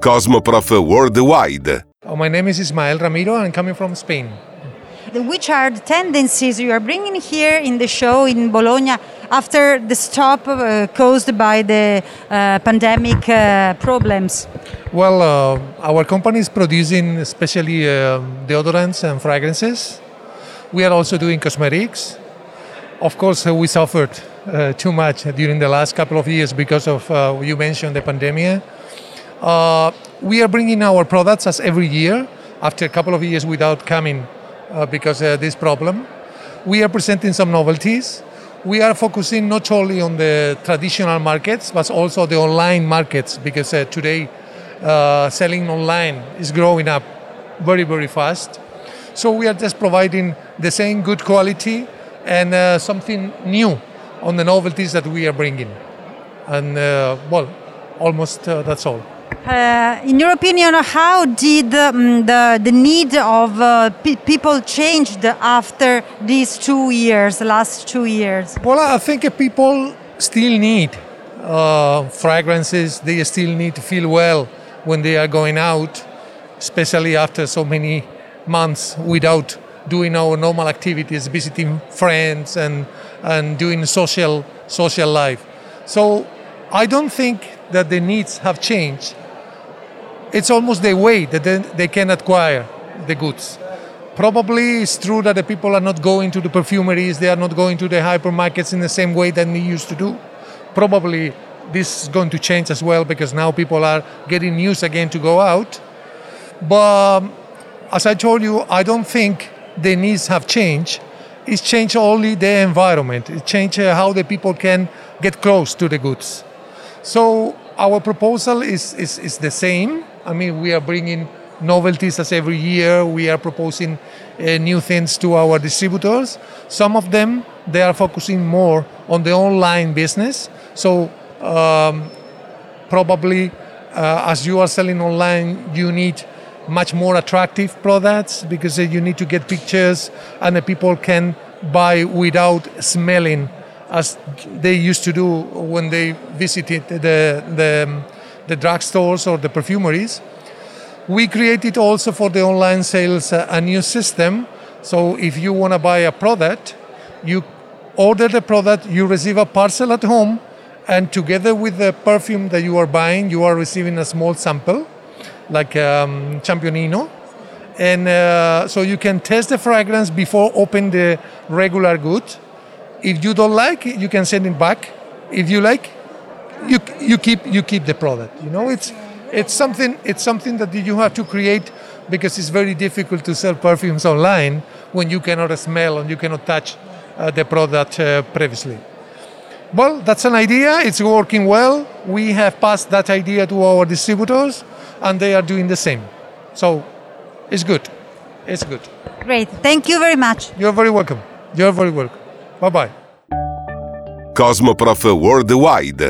Cosmoprof Worldwide. Oh, my name is Ismael Ramiro. I'm coming from Spain. Which are the tendencies you are bringing here in the show in Bologna after the stop uh, caused by the uh, pandemic uh, problems? Well, uh, our company is producing especially uh, deodorants and fragrances. We are also doing cosmetics. Of course, uh, we suffered uh, too much during the last couple of years because of, uh, you mentioned, the pandemic. Uh, we are bringing our products as every year after a couple of years without coming uh, because of this problem. We are presenting some novelties. We are focusing not only on the traditional markets but also the online markets because uh, today selling online is growing up very very fast. So we are just providing the same good quality and uh, something new on the novelties that we are bringing. And uh, well, almost uh, that's all. Uh, in your opinion, how did um, the, the need of uh, pe- people changed after these two years, last two years? Well, I think people still need uh, fragrances. They still need to feel well when they are going out, especially after so many months without doing our normal activities, visiting friends and and doing social social life. So I don't think that the needs have changed. It's almost the way that they, can acquire the goods. Probably it's true that the people are not going to the perfumeries, they are not going to the hypermarkets in the same way that they used to do. Probably this is going to change as well because now people are getting used again to go out. But as I told you, I don't think the needs have changed. It's changed only the environment. It changed uh, how the people can get close to the goods. So our proposal is, is, is the same. I mean, we are bringing novelties as every year. We are proposing uh, new things to our distributors. Some of them, they are focusing more on the online business. So um, probably uh, as you are selling online, you need much more attractive products because uh, you need to get pictures and the people can buy without smelling as they used to do when they visited the, the, the drugstores or the perfumeries. We created also for the online sales uh, a new system. So if you want to buy a product, you order the product, you receive a parcel at home, and together with the perfume that you are buying, you are receiving a small sample, like um, Championino. And uh, so you can test the fragrance before open the regular good. If you don't like, you can send it back. If you like, you you keep you keep the product. You know, it's it's something it's something that you have to create because it's very difficult to sell perfumes online when you cannot smell and you cannot touch uh, the product uh, previously. Well, that's an idea. It's working well. We have passed that idea to our distributors, and they are doing the same. So, it's good. It's good. Great. Thank you very much. You're very welcome. You're very welcome. Bye bye. Cosmoprof Worldwide.